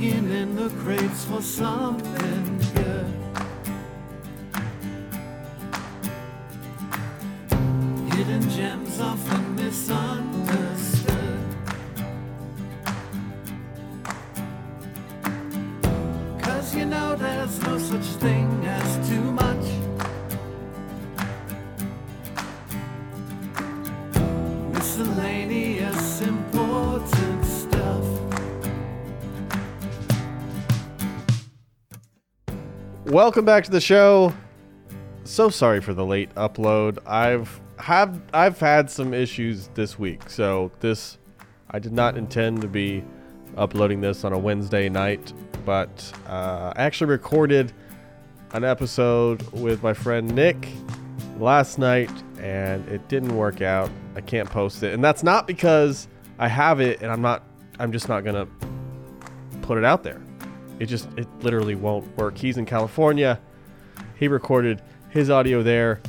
digging in the crates for something Welcome back to the show. So sorry for the late upload. I've have I've had some issues this week. So this I did not intend to be uploading this on a Wednesday night, but uh, I actually recorded an episode with my friend Nick last night and it didn't work out. I can't post it. And that's not because I have it and I'm not I'm just not to put it out there. It just it literally won't work. He's in California. He recorded his audio there.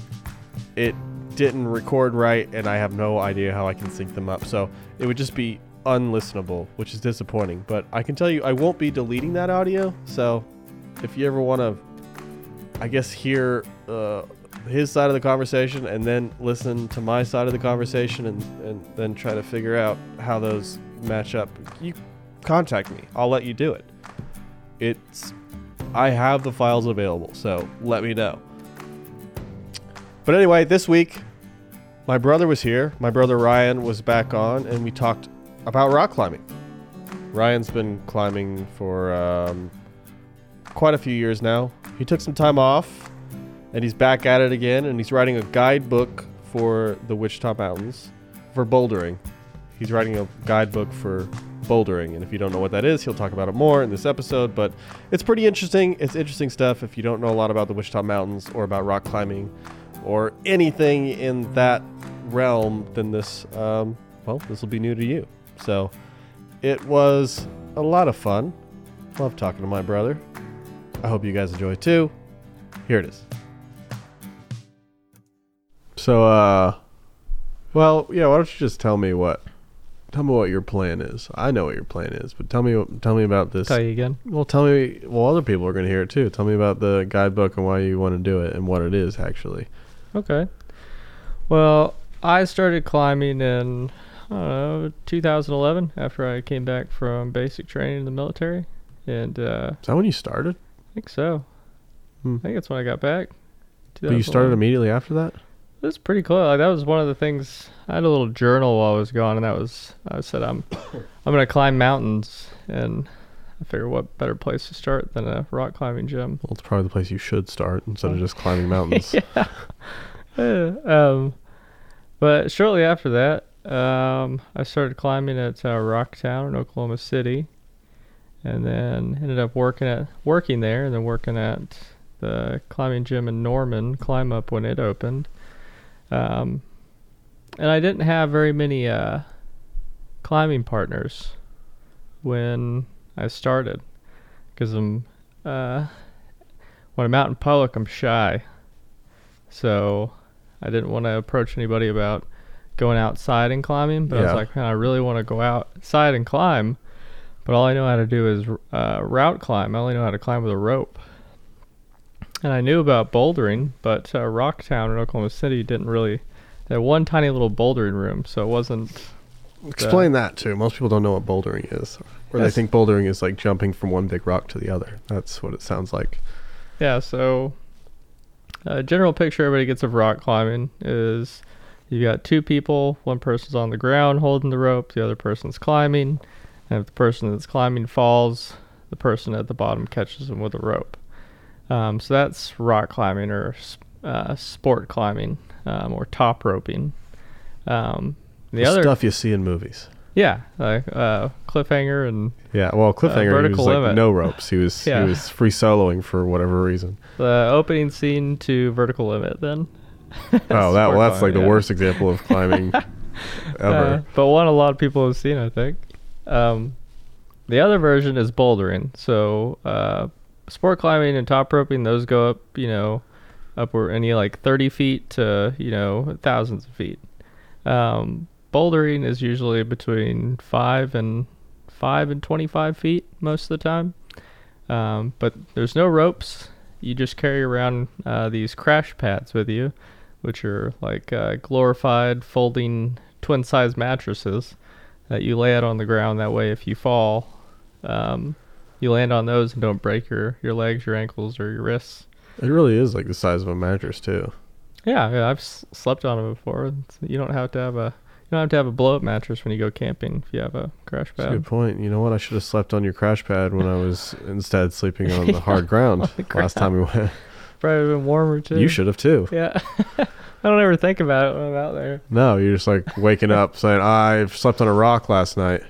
It didn't record right and I have no idea how I can sync them up. So it would just be unlistenable, which is disappointing. But I can tell you I won't be deleting that audio. So if you ever want to I guess hear uh, his side of the conversation and then listen to my side of the conversation and, and then try to figure out how those match up, you contact me. I'll let you do it. It's I have the files available, so let me know. But anyway, this week my brother was here. My brother Ryan was back on, and we talked about rock climbing. Ryan's been climbing for um, quite a few years now. He took some time off, and he's back at it again. And he's writing a guidebook for the Wichita Mountains for bouldering. He's writing a guidebook for bouldering, and if you don't know what that is, he'll talk about it more in this episode. But it's pretty interesting. It's interesting stuff if you don't know a lot about the Wichita Mountains or about rock climbing or anything in that realm. Then this, um, well, this will be new to you. So it was a lot of fun. Love talking to my brother. I hope you guys enjoy too. Here it is. So, uh, well, yeah. Why don't you just tell me what? Tell me what your plan is. I know what your plan is, but tell me, tell me about this. Tell you again. Well, tell me. Well, other people are going to hear it too. Tell me about the guidebook and why you want to do it and what it is actually. Okay. Well, I started climbing in I don't know 2011 after I came back from basic training in the military, and uh, Is that when you started? I think so. Hmm. I think that's when I got back. But you started immediately after that. It was pretty close. Like, that was one of the things. I had a little journal while I was gone, and that was I said I'm I'm gonna climb mountains, and I figured what better place to start than a rock climbing gym. Well, it's probably the place you should start instead of just climbing mountains. yeah. Yeah, um, but shortly after that, um, I started climbing at uh, Rocktown in Oklahoma City, and then ended up working at working there, and then working at the climbing gym in Norman, Climb Up when it opened. Um, and I didn't have very many uh, climbing partners when I started, because I'm uh, when I'm out in public, I'm shy. So I didn't want to approach anybody about going outside and climbing. But I was like, man, I really want to go outside and climb. But all I know how to do is uh, route climb. I only know how to climb with a rope. And I knew about bouldering, but uh, Rocktown in Oklahoma City didn't really. They had one tiny little bouldering room, so it wasn't. Explain that too. Most people don't know what bouldering is, or they think bouldering is like jumping from one big rock to the other. That's what it sounds like. Yeah, so uh, general picture everybody gets of rock climbing is you got two people, one person's on the ground holding the rope, the other person's climbing, and if the person that's climbing falls, the person at the bottom catches them with a rope. Um, so that's rock climbing or uh, sport climbing um, or top roping. Um, the, The other, stuff you see in movies. yeah, like uh, cliffhanger and Yeah, well, cliffhanger he was vertical like no ropes. He was Yeah. he was free soloing for whatever reason. the opening scene to Vertical Limit. Then. Oh, that well, that's like climbing, the worst example of climbing Uh, ever. but one a lot of people have seen, I think. Um, the other version is bouldering. So, uh, sport climbing and top roping, those go up, you know, upward any like 30 feet to, you know, thousands of feet. Um, bouldering is usually between five and five and 25 feet most of the time. Um, but there's no ropes. You just carry around uh, these crash pads with you, which are like uh, glorified folding twin size mattresses that you lay out on the ground. That way, if you fall, um, you land on those and don't break your, your legs, your ankles, or your wrists. It really is like the size of a mattress too. Yeah, yeah I've s- slept on it before. You don't have to have a you don't have to have a blow up mattress when you go camping if you have a crash That's a good point. You know what? I should have slept on your crash pad when I was instead sleeping on the hard ground the last time we went. Probably been warmer too. You should have too. Yeah. I don't ever think about it when I'm out there. No, you're just like waking up saying, "I've slept on a rock last night.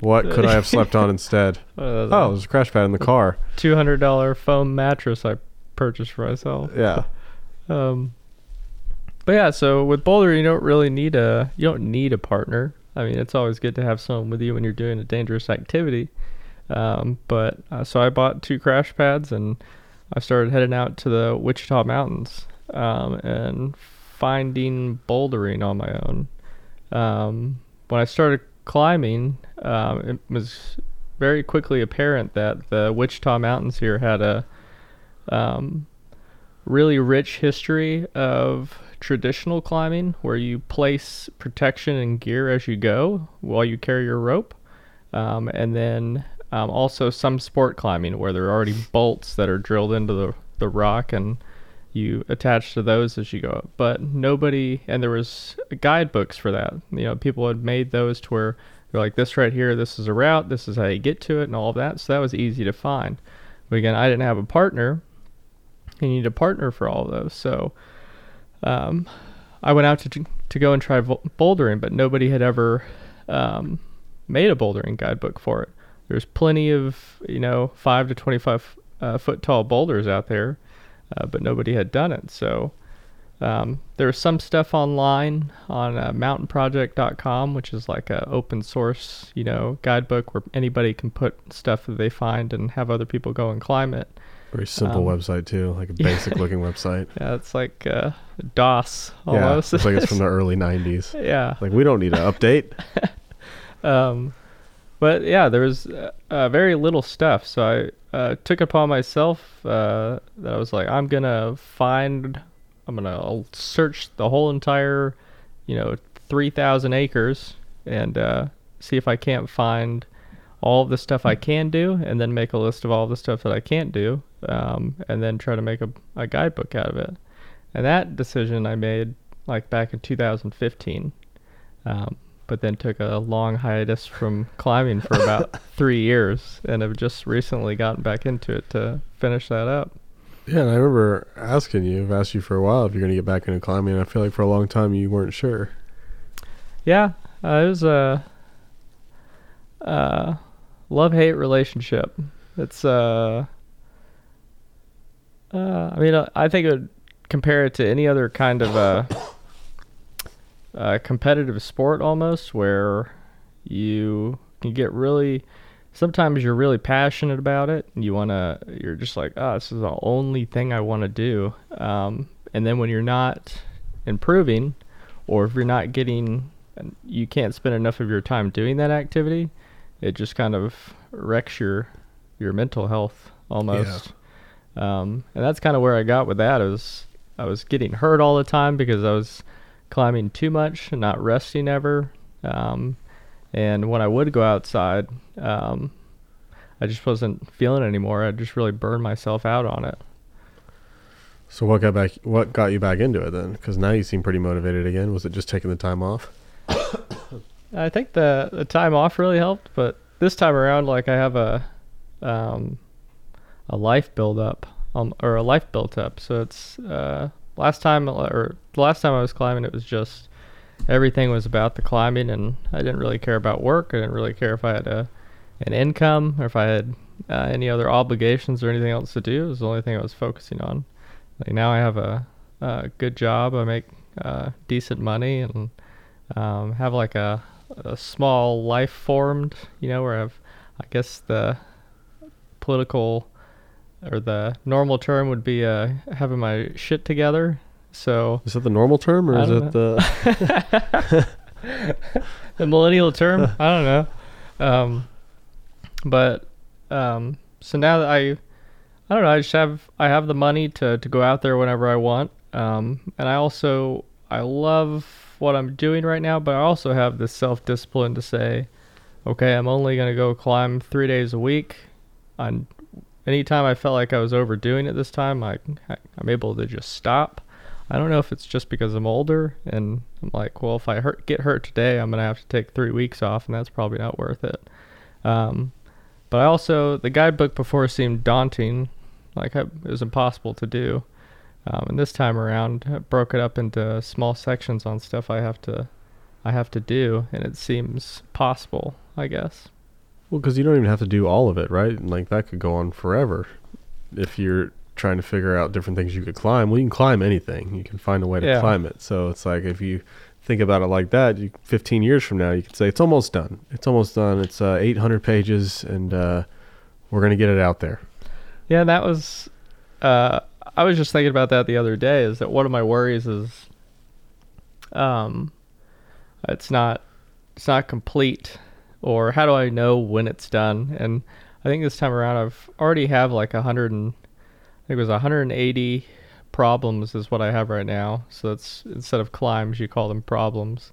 What could I have slept on instead?" Uh, Oh, there's a crash pad in the car. two hundred dollar foam mattress I purchased for myself. Yeah. Um, but yeah, so with Boulder, you don't really need a you don't need a partner. I mean, it's always good to have someone with you when you're doing a dangerous activity. Um, but uh, so I bought two crash pads and I started heading out to the Wichita Mountains um, and finding bouldering on my own. Um, when I started climbing, um, it was very quickly apparent that the Wichita Mountains here had a um, really rich history of traditional climbing where you place protection and gear as you go while you carry your rope. Um, and then um, also some sport climbing where there are already bolts that are drilled into the, the rock and you attach to those as you go up. But nobody, and there was guidebooks for that. You know, people had made those to where they're like, this right here, this is a route, this is how you get to it, and all of that. So that was easy to find. But again, I didn't have a partner. You need a partner for all of those. So um, I went out to to go and try bouldering, but nobody had ever um, made a bouldering guidebook for it. There's plenty of you know five to twenty five uh, foot tall boulders out there, uh, but nobody had done it. So um, there's some stuff online on uh, mountainproject.com, which is like a open source you know guidebook where anybody can put stuff that they find and have other people go and climb it. Very simple Um, website too, like a yeah. basic looking website. Yeah, it's like uh, DOS Yeah, it's like it's from the early '90s. yeah. Like we don't need an update. Um, but yeah, there was uh, uh, very little stuff. So I uh, took upon myself uh, that I was like, I'm gonna find, I'm gonna I'll search the whole entire, you know, 3,000 acres and uh, see if I can't find all of the stuff I can do, and then make a list of all the stuff that I can't do, um, and then try to make a, a guidebook out of it. And that decision I made like back in 2015. Um, but then took a long hiatus from climbing for about three years and have just recently gotten back into it to finish that up. Yeah, and I remember asking you, I've asked you for a while if you're going to get back into climbing. And I feel like for a long time you weren't sure. Yeah, uh, it was a uh, love hate relationship. It's uh, uh, I mean, I think it would compare it to any other kind of uh, uh, competitive sport almost, where you can get really. Sometimes you're really passionate about it, and you wanna. You're just like, oh, this is the only thing I want to do. Um, and then when you're not improving, or if you're not getting, you can't spend enough of your time doing that activity, it just kind of wrecks your your mental health almost. Um, and that's kind of where I got with that. Is I was getting hurt all the time because I was climbing too much and not resting ever. Um, and when I would go outside, um, I just wasn't feeling anymore. I just really burned myself out on it. So what got back? What got you back into it then? Because now you seem pretty motivated again. Was it just taking the time off? I think the the time off really helped, but this time around, like I have a um, a life build up, um, or a life built up. So it's uh, last time or the last time I was climbing, it was just everything was about the climbing, and I didn't really care about work. I didn't really care if I had a an income or if I had uh, any other obligations or anything else to do. It was the only thing I was focusing on. Like now, I have a, a good job. I make uh, decent money and um, have like a, a small life formed. You know, where I've, I guess the political or the normal term would be uh, having my shit together. So Is that the normal term or is it the? the millennial term, I don't know. Um, but um, so now that I, I don't know, I just have I have the money to to go out there whenever I want. Um, and I also I love what I'm doing right now, but I also have this self discipline to say, okay, I'm only gonna go climb three days a week. On anytime I felt like I was overdoing it this time, I I'm able to just stop. I don't know if it's just because I'm older and I'm like, well, if I hurt, get hurt today, I'm gonna have to take three weeks off, and that's probably not worth it. Um, but I also the guidebook before seemed daunting, like I, it was impossible to do. Um, and this time around, I broke it up into small sections on stuff I have to, I have to do, and it seems possible, I guess. Well, because you don't even have to do all of it, right? And, Like that could go on forever. If you're trying to figure out different things you could climb, well, you can climb anything. You can find a way to Yeah. climb it. So it's like if you think about it like that, you, 15 years from now, you could say it's almost done. It's almost done. It's uh, 800 pages, and uh, we're gonna get it out there. Yeah, that was. Uh, I was just thinking about that the other day. Is that one of my worries is, um, it's not, it's not complete, or how do I know when it's done? And I think this time around, I've already have like a hundred and, I think it was 180 problems is what I have right now. So that's instead of climbs, you call them problems.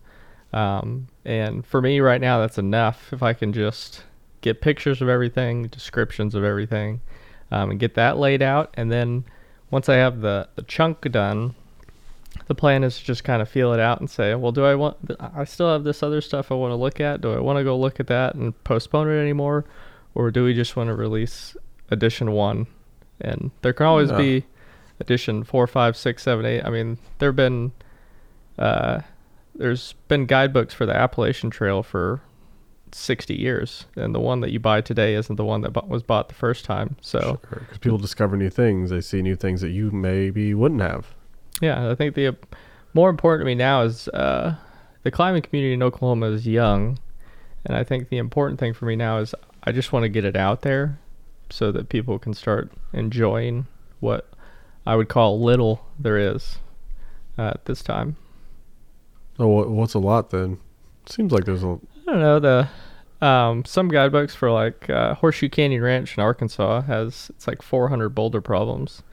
Um, and for me right now, that's enough. If I can just get pictures of everything, descriptions of everything, um, and get that laid out, and then once I have the the chunk done, the plan is to just kind of feel it out and say, well, do I want? I still have this other stuff I want to look at. Do I want to go look at that and postpone it anymore, or do we just want to release edition one? And there can always Yeah. be edition four, five, six, seven, eight. I mean, there've been uh, there's been guidebooks for the Appalachian Trail for 60 years, and the one that you buy today isn't the one that bu- was bought the first time. So Because people discover new things, they see new things that you maybe wouldn't have. Yeah, I think the more important to me now is uh, the climbing community in Oklahoma is young, and I think the important thing for me now is I just want to get it out there so that people can start enjoying what I would call little there is uh, at this time. Oh, what's a lot then? Seems like there's a I don't know the um, some guidebooks for like uh, Horseshoe Canyon Ranch in Arkansas has it's like 400 boulder problems,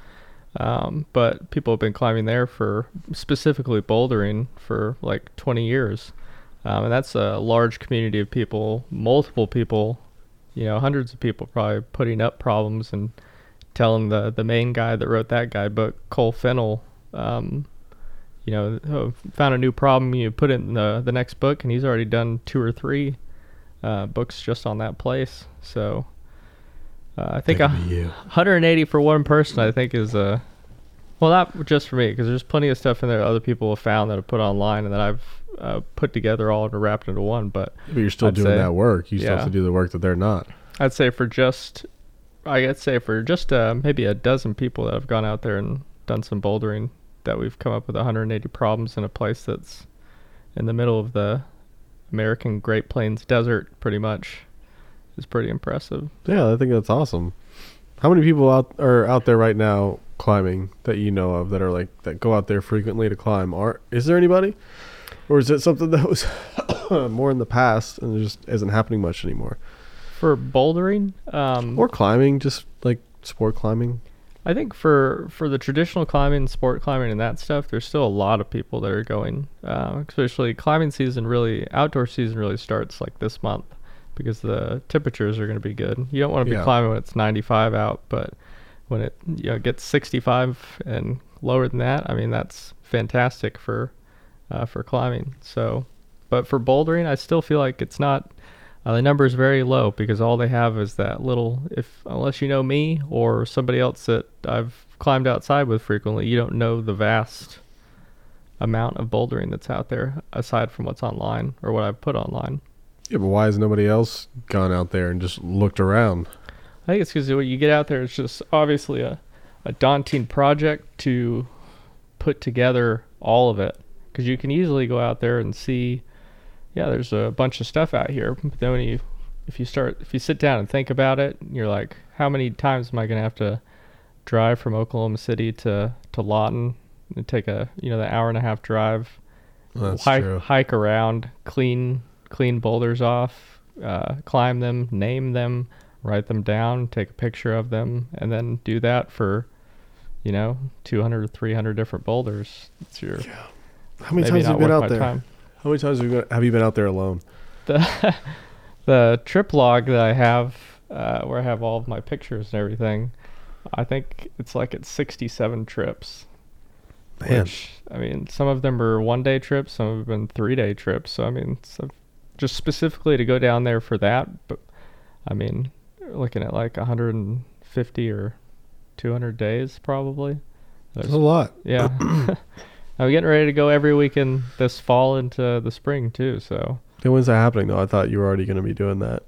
um, but people have been climbing there for specifically bouldering for like 20 years, um, and that's a large community of people, multiple people, you know, hundreds of people probably putting up problems and telling the the main guy that wrote that guidebook, Cole Fennell. Um, you know, oh, found a new problem. You put it in the the next book, and he's already done two or three uh, books just on that place. So uh, I think a could be you. 180 for one person, I think is uh well not just for me because there's plenty of stuff in there other people have found that have put online and that I've uh, put together all and wrapped into one. But But you're still I'd doing say- that work. You still have to do the work that they're not. I'd say for just I'd say for just uh, maybe a dozen people that have gone out there and done some bouldering that we've come up with 180 problems in a place that's in the middle of the American Great Plains desert pretty much is pretty impressive. Yeah, I think that's awesome. How many people out are out there right now climbing that you know of that are like that go out there frequently to climb? Are is there anybody, or is it something that was more in the past and just isn't happening much anymore? For bouldering, um, Or climbing, just like sport climbing. I think for for the traditional climbing, sport climbing, and that stuff, there's still a lot of people that are going. Uh, especially climbing season, really outdoor season really starts like this month because the temperatures are going to be good. You don't want to be Yeah. climbing when it's 95 out, but when it you know gets 65 and lower than that, I mean that's fantastic for uh, for climbing. So, but for bouldering, I still feel like it's not. Uh, the number is very low because all they have is that little. If unless you know me or somebody else that I've climbed outside with frequently, you don't know the vast amount of bouldering that's out there aside from what's online or what I've put online. Yeah, but why has nobody else gone out there and just looked around? I think it's because when you get out there, it's just obviously a, a daunting project to put together all of it. Because you can easily go out there and see, yeah, there's a bunch of stuff out here. But then when you, if you start, if you sit down and think about it, you're like, how many times am I gonna have to drive from Oklahoma City to to Lawton and take a you know the hour and a half drive, That's hike, true. hike around, clean clean boulders off, uh, climb them, name them, write them down, take a picture of them, and then do that for, you know, 200 or 300 different boulders. It's your How many times have you been out there? time. How many times have you been, have you been out there alone? The the trip log that I have, uh, where I have all of my pictures and everything, I think it's like it's 67 trips. Man, Which I mean, some of them are one day trips, some have been three day trips. So I mean, so just specifically to go down there for that, but I mean, looking at like 150 or 200 days probably. that's a lot. Yeah. I'm getting ready to go every weekend this fall into the spring too. So, Hey, when's that happening though? I thought you were already going to be doing that.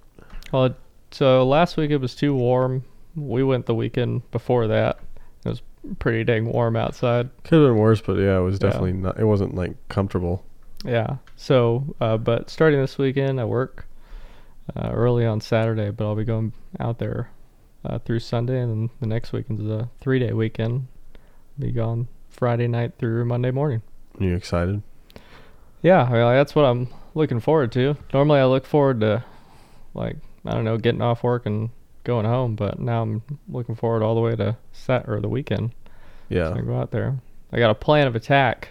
well, it- so last week it was too warm. We went the weekend before that. It was pretty dang warm outside. Could have been worse, but yeah, it was Yeah. definitely not. It wasn't like comfortable. Yeah. So, uh, but starting this weekend, I work uh, early on Saturday, but I'll be going out there uh, through Sunday, and then the next weekend's a three-day weekend. Be gone Friday night through Monday morning. Are you excited? Yeah, I mean, like, that's what I'm looking forward to. Normally, I look forward to, like, I don't know, getting off work and going home, but now I'm looking forward all the way to set or the weekend. Yeah, I go out there. I got a plan of attack.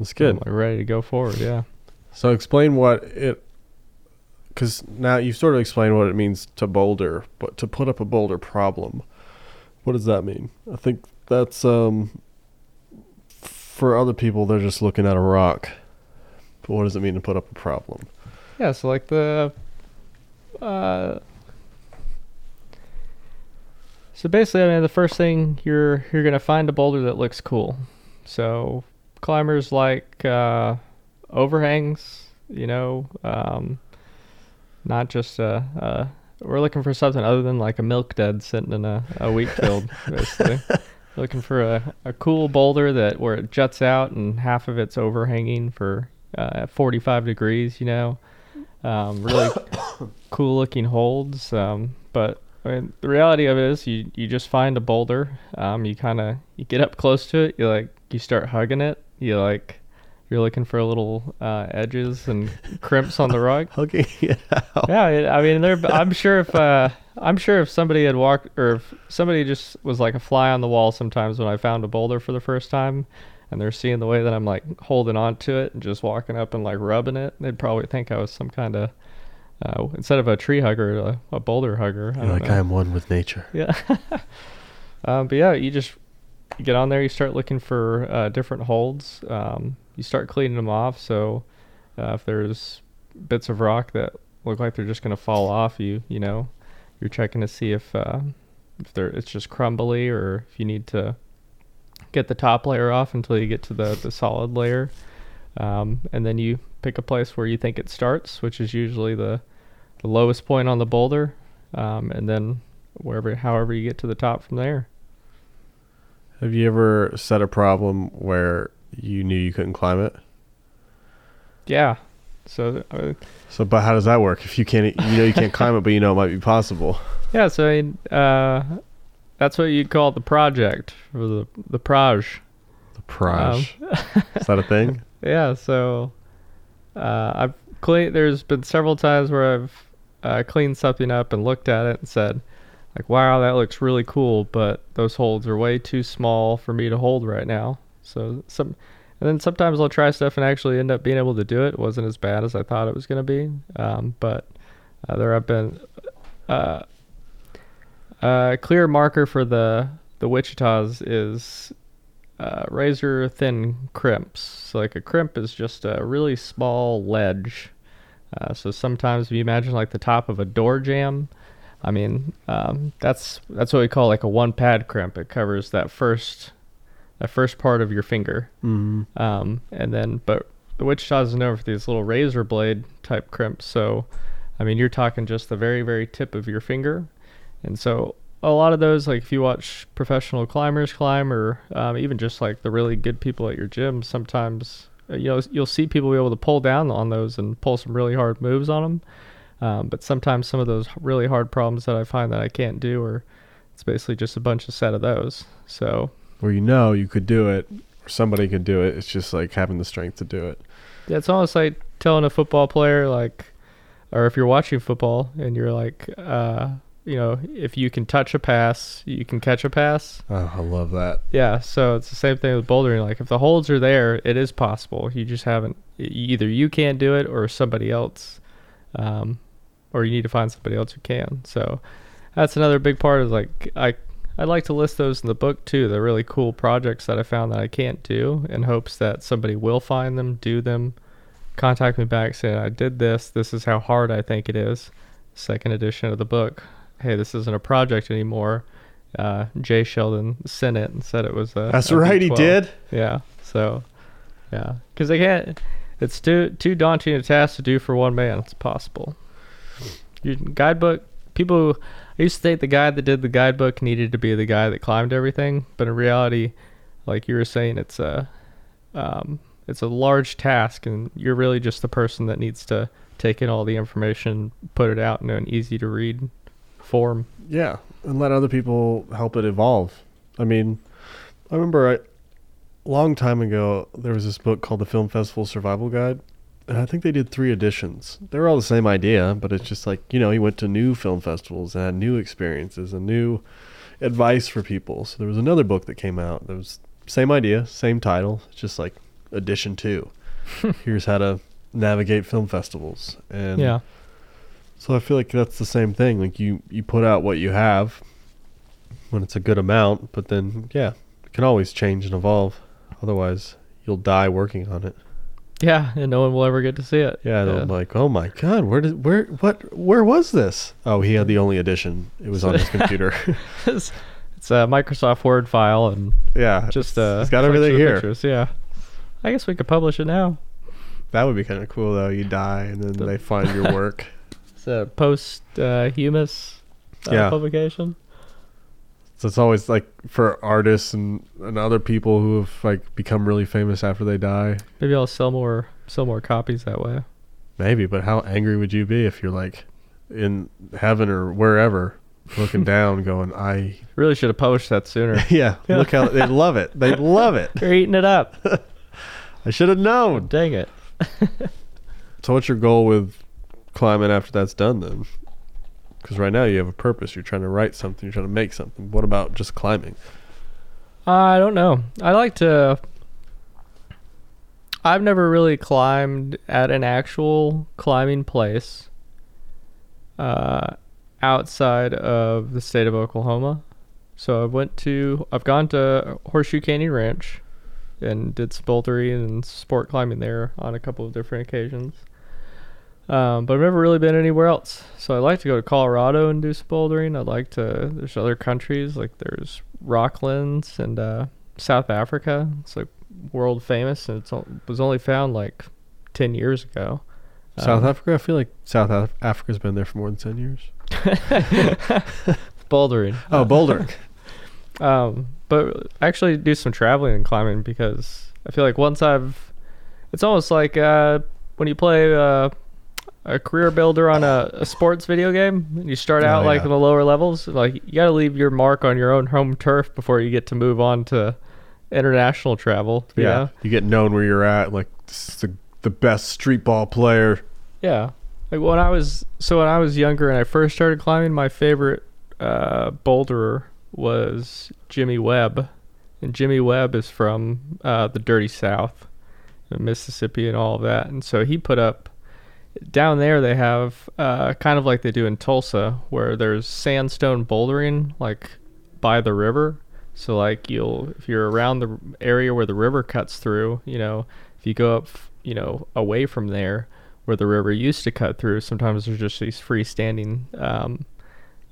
That's good. I'm like, ready to go forward. Yeah. So explain what it, because now you've sort of explained what it means to boulder, but to put up a boulder problem, what does that mean? I think that's um, for other people they're just looking at a rock, but what does it mean to put up a problem? Yeah, so like the uh So basically, I mean, the first thing you're you're going to find a boulder that looks cool. So climbers like uh overhangs, you know, um not just uh uh we're looking for something other than like a milk dud sitting in a, a wheat field, basically. looking for a, a cool boulder that where it juts out and half of it's overhanging for uh, 45 degrees, you know. Um, really cool looking holds. Um, but I mean, the reality of it is you, you just find a boulder. Um, you kind of, you get up close to it. You like, you start hugging it. You like, you're looking for little uh, edges and crimps on the rug. Hugging it out. Yeah, I mean, I'm sure if uh, I'm sure if somebody had walked, or if somebody just was like a fly on the wall, sometimes when I found a boulder for the first time, and they're seeing the way that I'm like holding on to it and just walking up and like rubbing it, they'd probably think I was some kind of uh, instead of a tree hugger, a, a boulder hugger. I like know. I am one with nature. Yeah. um, but yeah, you just you get on there, you start looking for uh, different holds. Um, you start cleaning them off. So uh, if there's bits of rock that look like they're just gonna fall off, you you know, you're checking to see if uh, if they're it's just crumbly or if you need to get the top layer off until you get to the the solid layer. Um, and then you pick a place where you think it starts, which is usually the the lowest point on the boulder, um, and then wherever, however you get to the top from there. Have you ever set a problem where you knew you couldn't climb it? Yeah. So uh, So, but how does that work? If you can't, you know, you can't climb it, but you know it might be possible. yeah, so I mean, uh, that's what you'd call the project or the the proj. The proj. Um, Is that a thing? Yeah. So uh, I've clean. There's been several times where I've uh, cleaned something up and looked at it and said, like, "Wow, that looks really cool," but those holds are way too small for me to hold right now. So some, and then sometimes I'll try stuff and actually end up being able to do it. It wasn't as bad as I thought it was gonna be. Um, but uh, there have been uh, a clear marker for the the Wichitas is uh, razor thin crimps. So like a crimp is just a really small ledge. Uh, so sometimes if you imagine like the top of a door jam, I mean um, that's that's what we call like a one pad crimp. It covers that first that first part of your finger. Mm. Um, and then, but the Wichita is known for these little razor blade type crimps. So, I mean, you're talking just the very, very tip of your finger. And so, a lot of those, like if you watch professional climbers climb, or um, even just like the really good people at your gym, sometimes uh, you know you'll see people be able to pull down on those and pull some really hard moves on them. Um, but sometimes some of those really hard problems that I find that I can't do, or it's basically just a bunch of set of those. So Where you know you could do it, or somebody could do it. It's just like having the strength to do it. Yeah, it's almost like telling a football player, like, or if you're watching football and you're like, uh, you know, if you can touch a pass, you can catch a pass. Oh, I love that. Yeah, so it's the same thing with bouldering. Like if the holds are there, it is possible. You just haven't. Either you can't do it, or somebody else, um, or you need to find somebody else who can. So that's another big part. Is like I I'd like to list those in the book too. The really cool projects that I found that I can't do, in hopes that somebody will find them, do them, contact me back saying I did this. This is how hard I think it is. Second edition of the book. Hey, this isn't a project anymore. Uh, Jay Sheldon sent it and said it was a. That's a right, he V12. did. Yeah. So, yeah, because they can't. It's too too daunting a task to do for one man. It's possible. Your guidebook. People. I used to think the guy that did the guidebook needed to be the guy that climbed everything, but in reality, like you were saying, it's a, um, it's a large task, and you're really just the person that needs to take in all the information, put it out in an easy to read form. Yeah, and let other people help it evolve. I mean, I remember a long time ago there was this book called the Film Festival Survival Guide, and I think they did three editions. They were all the same idea, but it's just like you know, he went to new film festivals and had new experiences and new advice for people. So there was another book that came out. that was same idea, same title, it's just like edition two. Here's how to navigate film festivals and yeah. so I feel like that's the same thing. Like you, you put out what you have when it's a good amount, but then yeah, it can always change and evolve. Otherwise, you'll die working on it. Yeah, and no one will ever get to see it. Yeah, be like, oh my god, where did where what where was this? Oh, he had the only edition. It was on his computer. it's, it's a Microsoft Word file and yeah, just uh, it's got everything here. pictures, Yeah, I guess we could publish it now. That would be kind of cool though. You die and then The- they find your work. It's a post uh, humus uh, Yeah. publication. So it's always like for artists and, and other people who have like become really famous after they die. Maybe I'll sell more sell more copies that way. Maybe, but how angry would you be if you're like in heaven or wherever, looking down, going, "I Really should have published that sooner. yeah, look how they love it. They love it. They're eating it up. I should have known." Dang it. So, what's your goal with climbing after that's done then? Because right now you have a purpose. You're trying to write something. You're trying to make something. What about just climbing? I don't know. I like to. I've never really climbed at an actual climbing place uh, outside of the state of Oklahoma. So I've went to, I've gone to Horseshoe Canyon Ranch and did some bouldering and sport climbing there on a couple of different occasions. Um, but I've never really been anywhere else. So I like to go to Colorado and do some bouldering. I'd like to. There's other countries like there's Rocklands and uh, South Africa. It's like world famous, and it's o- was only found like ten years ago. South Um, Africa. I feel like South Af- Africa's been there for more than ten years. bouldering. Oh, Boulder. Um, but I actually do some traveling and climbing because I feel like once I've, it's almost like uh, when you play uh, a career builder on a, a sports video game. You start out Oh, like yeah. in the lower levels. Like you got to leave your mark on your own home turf before you get to move on to international travel. you yeah, know? you get known where you're at. Like the the best street ball player. Yeah. Like when I was so when I was younger and I first started climbing, my favorite uh, boulderer was Jimmy Webb, and Jimmy Webb is from uh, the Dirty South, Mississippi, and all of that. And so he put up down there. They have uh, kind of like they do in Tulsa, where there's sandstone bouldering like by the river. So like you'll if you're around the area where the river cuts through, you know, if you go up, you know, away from there where the river used to cut through, sometimes there's just these freestanding um,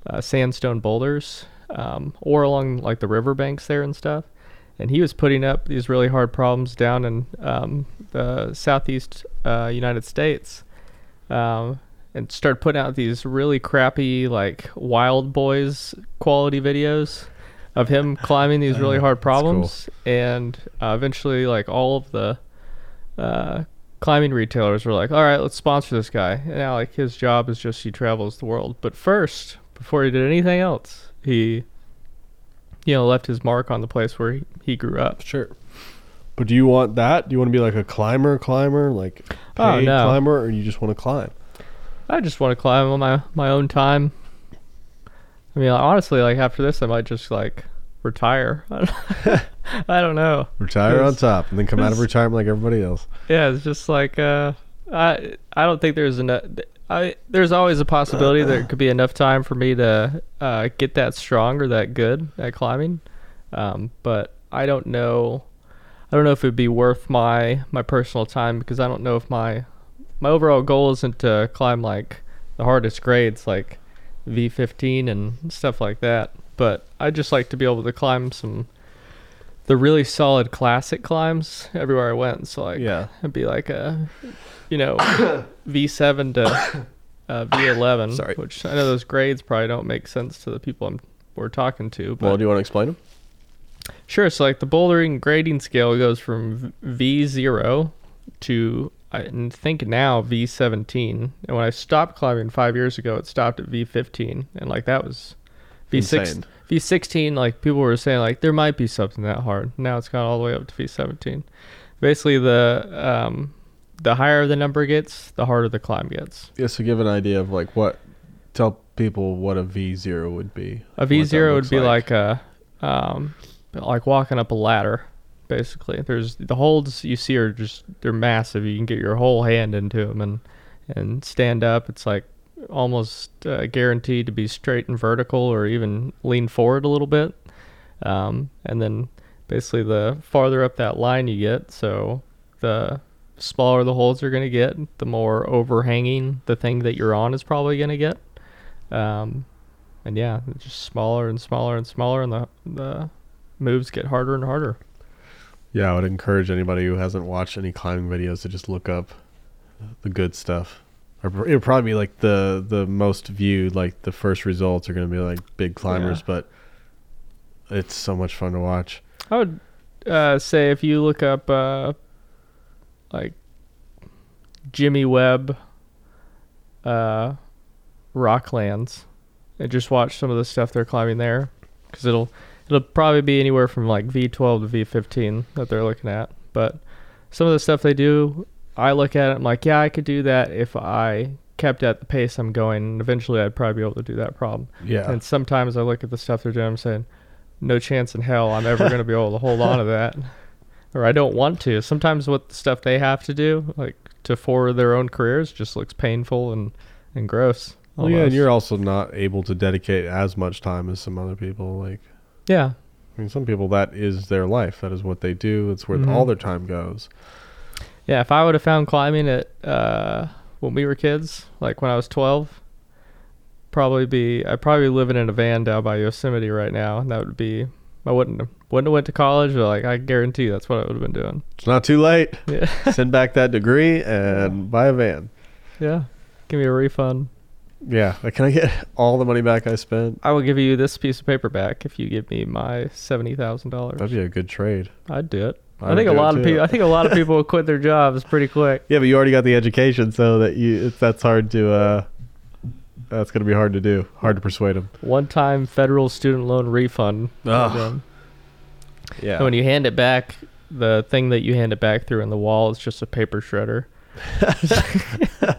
uh, sandstone boulders, um, or along like the riverbanks there and stuff. And he was putting up these really hard problems down in um, the southeast uh, United States, um, and started putting out these really crappy like Wild Boys quality videos of him climbing these really Uh, hard that's cool. problems. And uh, eventually, like all of the uh, climbing retailers were like, "All right, let's sponsor this guy." And now, like his job is just he travels the world. But first, before he did anything else, he, you know, left his mark on the place where he, he grew up. Sure. But do you want that? Do you want to be like a climber, climber, like Oh, no. climber, or you just want to climb? I just want to climb on my my own time. I mean, honestly, like after this, I might just like retire. I don't know. Retire on top and then come out of retirement like everybody else. Yeah, it's just like uh, I I don't think there's enough. I there's always a possibility there could be enough time for me to uh, get that strong or that good at climbing, um, but I don't know. I don't know if it'd be worth my my personal time because I don't know if my my overall goal isn't to climb like the hardest grades like V15 and stuff like that. But I just like to be able to climb some the really solid classic climbs everywhere I went. So like Yeah. it'd be like a you know V7 to uh, V11, Sorry. which I know those grades probably don't make sense to the people I'm we're talking to. But Well, do you want to explain them? Sure. So like the bouldering grading scale goes from V zero to I think now V seventeen. And when I stopped climbing five years ago, it stopped at V fifteen, and like that was V six V sixteen. Like people were saying like there might be something that hard. Now it's gone all the way up to V seventeen. Basically, the um, the higher the number gets, the harder the climb gets. Yeah, so give an idea of like what. Tell people what a V zero would be. A V zero would be like, a, um, like walking up a ladder. Basically, there's the holds you see are just they're massive. You can get your whole hand into them and and stand up. It's like almost uh, guaranteed to be straight and vertical, or even lean forward a little bit. Um, and then basically, the farther up that line you get, so the smaller the holes are going to get, the more overhanging the thing that you're on is probably going to get. Um, and yeah, just smaller and smaller and smaller, and the the moves get harder and harder. Yeah, I would encourage anybody who hasn't watched any climbing videos to just look up the good stuff. Or It'll probably be like the the most viewed, like the first results are going to be like big climbers, Yeah. but it's so much fun to watch. I would uh, say if you look up uh, like Jimmy Webb uh, Rocklands and just watch some of the stuff they're climbing there, because it'll it'll probably be anywhere from like V12 to V15 that they're looking at. But some of the stuff they do, I look at it, and I'm like, yeah, I could do that if I kept at the pace I'm going. And eventually, I'd probably be able to do that problem. Yeah. And sometimes I look at the stuff they're doing, and I'm saying, no chance in hell I'm ever going to be able to hold on to that. Or I don't want to. Sometimes what the stuff they have to do, like to forward their own careers, just looks painful and, and gross. well, yeah, and you're also not able to dedicate as much time as some other people. Like, Yeah. I mean, some people that is their life. That is what they do. It's where Mhm. all their time goes. Yeah. If I would have found climbing at uh, when we were kids, like when I was 12, probably be, I'd probably be living in a van down by Yosemite right now. And that would be, I wouldn't have, wouldn't have went to college, but like I guarantee you that's what I would have been doing. It's not too late. Yeah. Send back that degree and buy a van. yeah. Give me a refund. Yeah, like, can I get all the money back I spent? I will give you this piece of paper back if you give me my seventy thousand dollars. That'd be a good trade. I'd do it. I I, think a lot of people. I think a lot of people will quit their jobs pretty quick. Yeah, but you already got the education, so that you it's, that's hard to uh, that's gonna be hard to do. Hard to persuade them. One-time federal student loan refund. Ugh. Yeah. And when you hand it back, the thing that you hand it back through in the wall is just a paper shredder.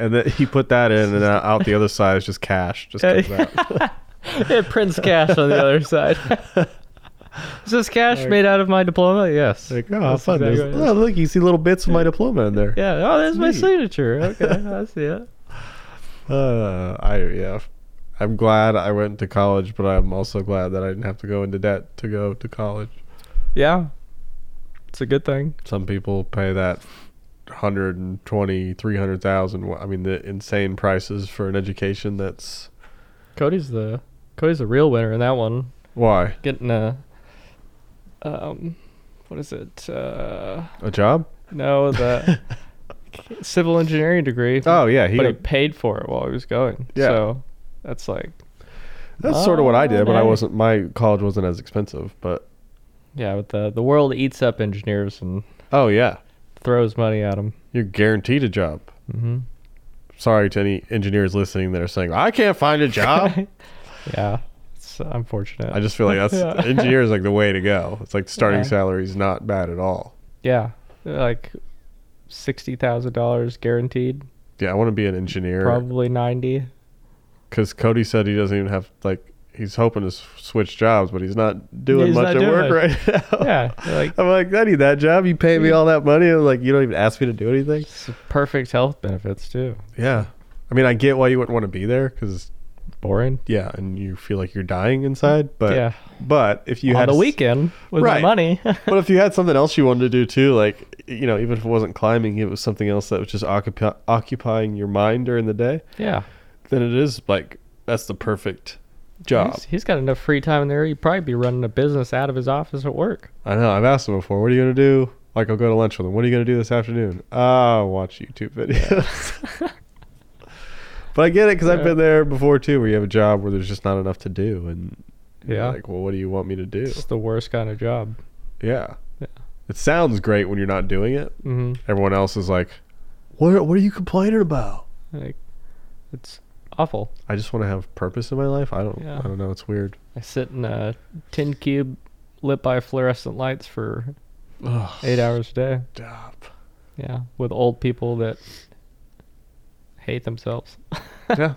and then he put that in, and uh, out the other side is just cash. Just comes out. it prints cash on the other side. is this cash Like- made out of my diploma? Yes. Like, oh, That's fun! exactly There's- what oh, look, you see little bits of my diploma in there. Yeah. Oh, there's my signature. Okay, I see it. Uh, I yeah. I'm glad I went to college, but I'm also glad that I didn't have to go into debt to go to college. Yeah. It's a good thing. Some people pay that 120, 300,000. I mean, the insane prices for an education. That's Cody's the Cody's the real winner in that one. why Getting a um, what is it? Uh, a job. no, the civil engineering degree. Oh yeah, he. but he paid for it while he was going. Yeah. So that's like that's sort of what I did, but I Oh, wasn't. My college wasn't as expensive, but yeah, but the the world eats up engineers and oh yeah, throws money at them. you're guaranteed a job. Mm-hmm. Sorry to any engineers listening that are saying I can't find a job. yeah, it's unfortunate. I just feel like that's Yeah. engineer is like the way to go. It's like starting Yeah. salary is not bad at all. yeah, like sixty thousand dollars guaranteed. Yeah, I want to be an engineer Probably ninety. because Cody said he doesn't even have like he's hoping to switch jobs, but he's not doing He's much not at doing work right now. Yeah, like I'm like, I need that job. You pay me all that money. I'm like, you don't even ask me to do anything. perfect health benefits too. Yeah. I mean, I get why you wouldn't want to be there because, it's Boring. yeah, and you feel like you're dying inside. But, yeah. but if you On had the s- weekend with Right. my money. but if you had something else you wanted to do too, like, you know, even if it wasn't climbing, it was something else that was just occupi- occupying your mind during the day, yeah. then it is like, that's the perfect job. He's, he's got enough free time in there. He'd probably be running a business out of his office at work. I know. I've asked him before. What are you gonna do? Like, I'll go to lunch with him. What are you gonna do this afternoon? Ah, watch YouTube videos. but I get it because I've been there before too, where you have a job where there's just not enough to do, and Yeah. like, well, what do you want me to do? It's the worst kind of job. Yeah, Yeah. it sounds great when you're not doing it. hmm Everyone else is like, what? What are you complaining about? Like, it's awful. I just want to have purpose in my life. I don't. Yeah. I don't know. It's weird. I sit in a tin cube lit by fluorescent lights for Ugh, eight hours a day. Stop. Yeah, with old people that hate themselves. yeah.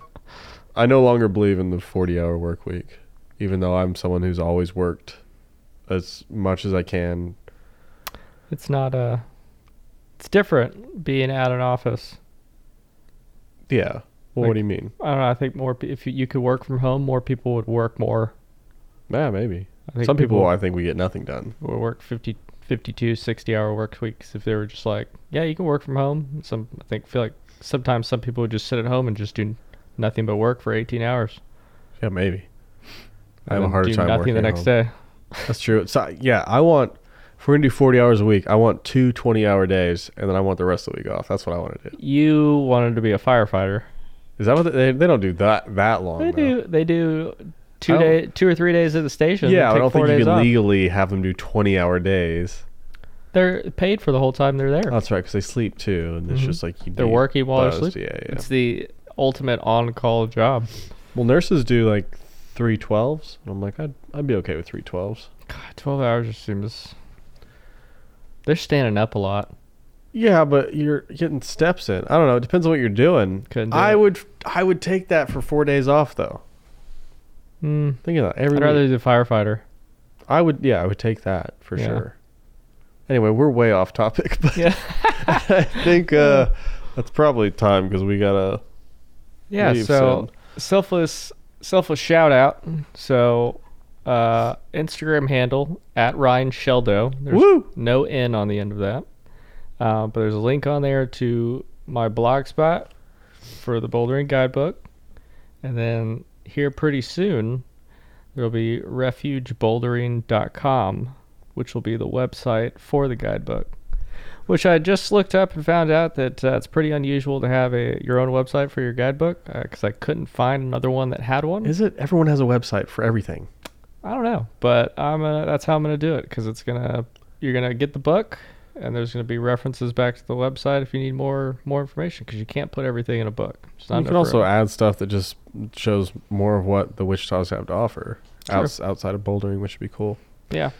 I no longer believe in the 40 hour work week, even though I'm someone who's always worked as much as I can. It's not a. It's different being at an office. Yeah. Well, Like- what do you mean? I don't know. I think more if you- you could work from home, more people would work more. Yeah, maybe. I think Some people, I think we get nothing done. would work 50, 52, 60 hour work weeks if they were just like, yeah, you can work from home. Some I think feel like sometimes some people would just sit at home and just do nothing but work for 18 hours. Yeah, maybe. I have a harder do time nothing the next home. day. That's true. So, yeah, I want, if we're going to do 40 hours a week, I want two 20 hour days, and then I want the rest of the week off. That's what I want to do. You wanted to be a firefighter. Is that what they, they don't do that that long? They though. do. They do two day, two or three days at the station. Yeah, I don't think you can off. legally have them do 20 hour days. They're paid for the whole time they're there. That's right, because they sleep too, and it's Mhm. just like you They're working while they're sleeping. Yeah, yeah. It's the ultimate on-call job. Well, nurses do like three twelves, and I'm like, I'd I'd be okay with three twelves. God, twelve hours just seems. They're standing up a lot. Yeah, but you're getting steps in. I don't know. It depends on what you're doing. Couldn't do I it. would I would take that for four days off though. Hmm. Think of that. Every I'd rather week. firefighter. I would yeah, I would take that for Yeah. sure. Anyway, we're way off topic, but Yeah. I think uh, that's probably time because we gotta. Yeah. so selfless, selfless shout out. So, uh, Instagram handle at Ryan Sheldo. There's Woo! no N on the end of that. Uh, but there's a link on there to my blog spot for the bouldering guidebook. And then here pretty soon, there'll be refugebouldering.com, which will be the website for the guidebook. Which I just looked up and found out that uh, it's pretty unusual to have a your own website for your guidebook because I couldn't find another one that had one. Is it? Everyone has a website for everything. I don't know, but I'm gonna, that's how I'm gonna do it because it's gonna you're gonna get the book and there's gonna be references back to the website if you need more more information because you can't put everything in a book. It's not you can also room. add stuff that just shows more of what the Wichita's have to offer Sure. outs, outside of bouldering, which would be cool. yeah.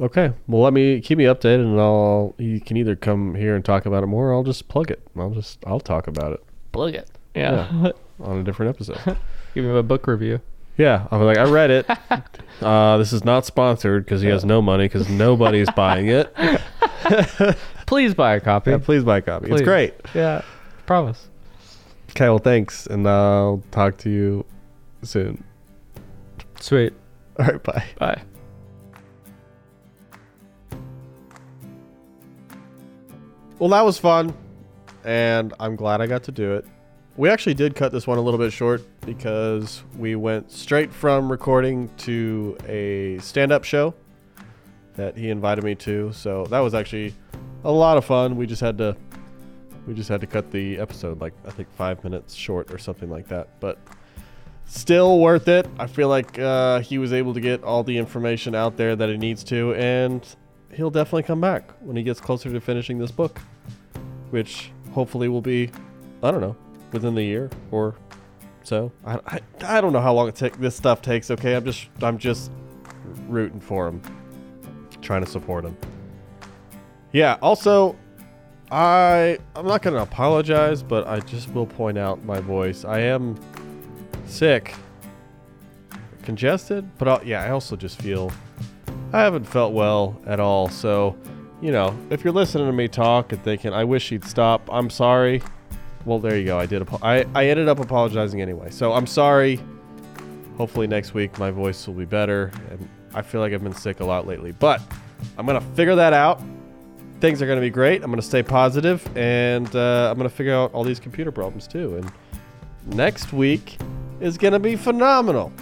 Okay, well, let me keep me updated, and I'll you can either come here and talk about it more, or I'll just plug it. I'll just I'll talk about it Plug it. Yeah. on a different episode. Give me a book review. Yeah, I'm like I read it. uh, this is not sponsored because he has no money because nobody's buying it. Please buy a copy. Yeah, please buy a copy. Please. It's great. Yeah. Promise. Okay, well, thanks, and I'll talk to you soon. Sweet. All right, bye. Bye. Well, that was fun, and I'm glad I got to do it. We actually did cut this one a little bit short because we went straight from recording to a stand up show that he invited me to. So that was actually a lot of fun. We just had to we just had to cut the episode like I think 5 minutes short or something like that. But still worth it. I feel like uh, he was able to get all the information out there that he needs to and he'll definitely come back when he gets closer to finishing this book, which hopefully will be, I don't know, within the year or so. I, I, I don't know how long it take this stuff takes. Okay, I'm just I'm just rooting for him, trying to support him. Yeah. Also, I I'm not gonna apologize, but I just will point out my voice. I am sick. congested, but uh, yeah, I also just feel I haven't felt well at all. So, you know, if you're listening to me talk and thinking, I wish he'd stop, I'm sorry. Well, there you go. I did. Apo- I I ended up apologizing anyway. So I'm sorry. Hopefully next week my voice will be better. And I feel like I've been sick a lot lately, but I'm gonna figure that out. Things are gonna be great. I'm gonna stay positive, and uh, I'm gonna figure out all these computer problems too. And next week is gonna be phenomenal.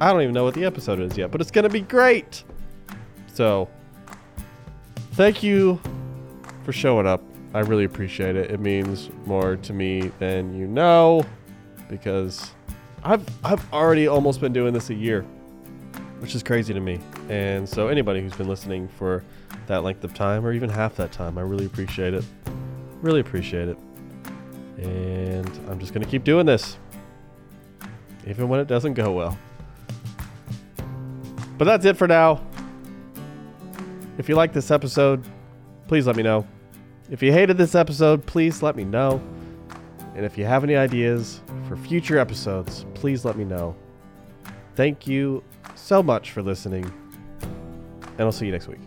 I don't even know what the episode is yet, but it's gonna be great. So, thank you for showing up. I really appreciate it. It means more to me than you know because I've I've already almost been doing this a year, which is crazy to me. And so anybody who's been listening for that length of time or even half that time, I really appreciate it. Really appreciate it. And I'm just going to keep doing this even when it doesn't go well. But that's it for now. If you like this episode, please let me know. If you hated this episode, please let me know. And if you have any ideas for future episodes, please let me know. Thank you so much for listening, and I'll see you next week.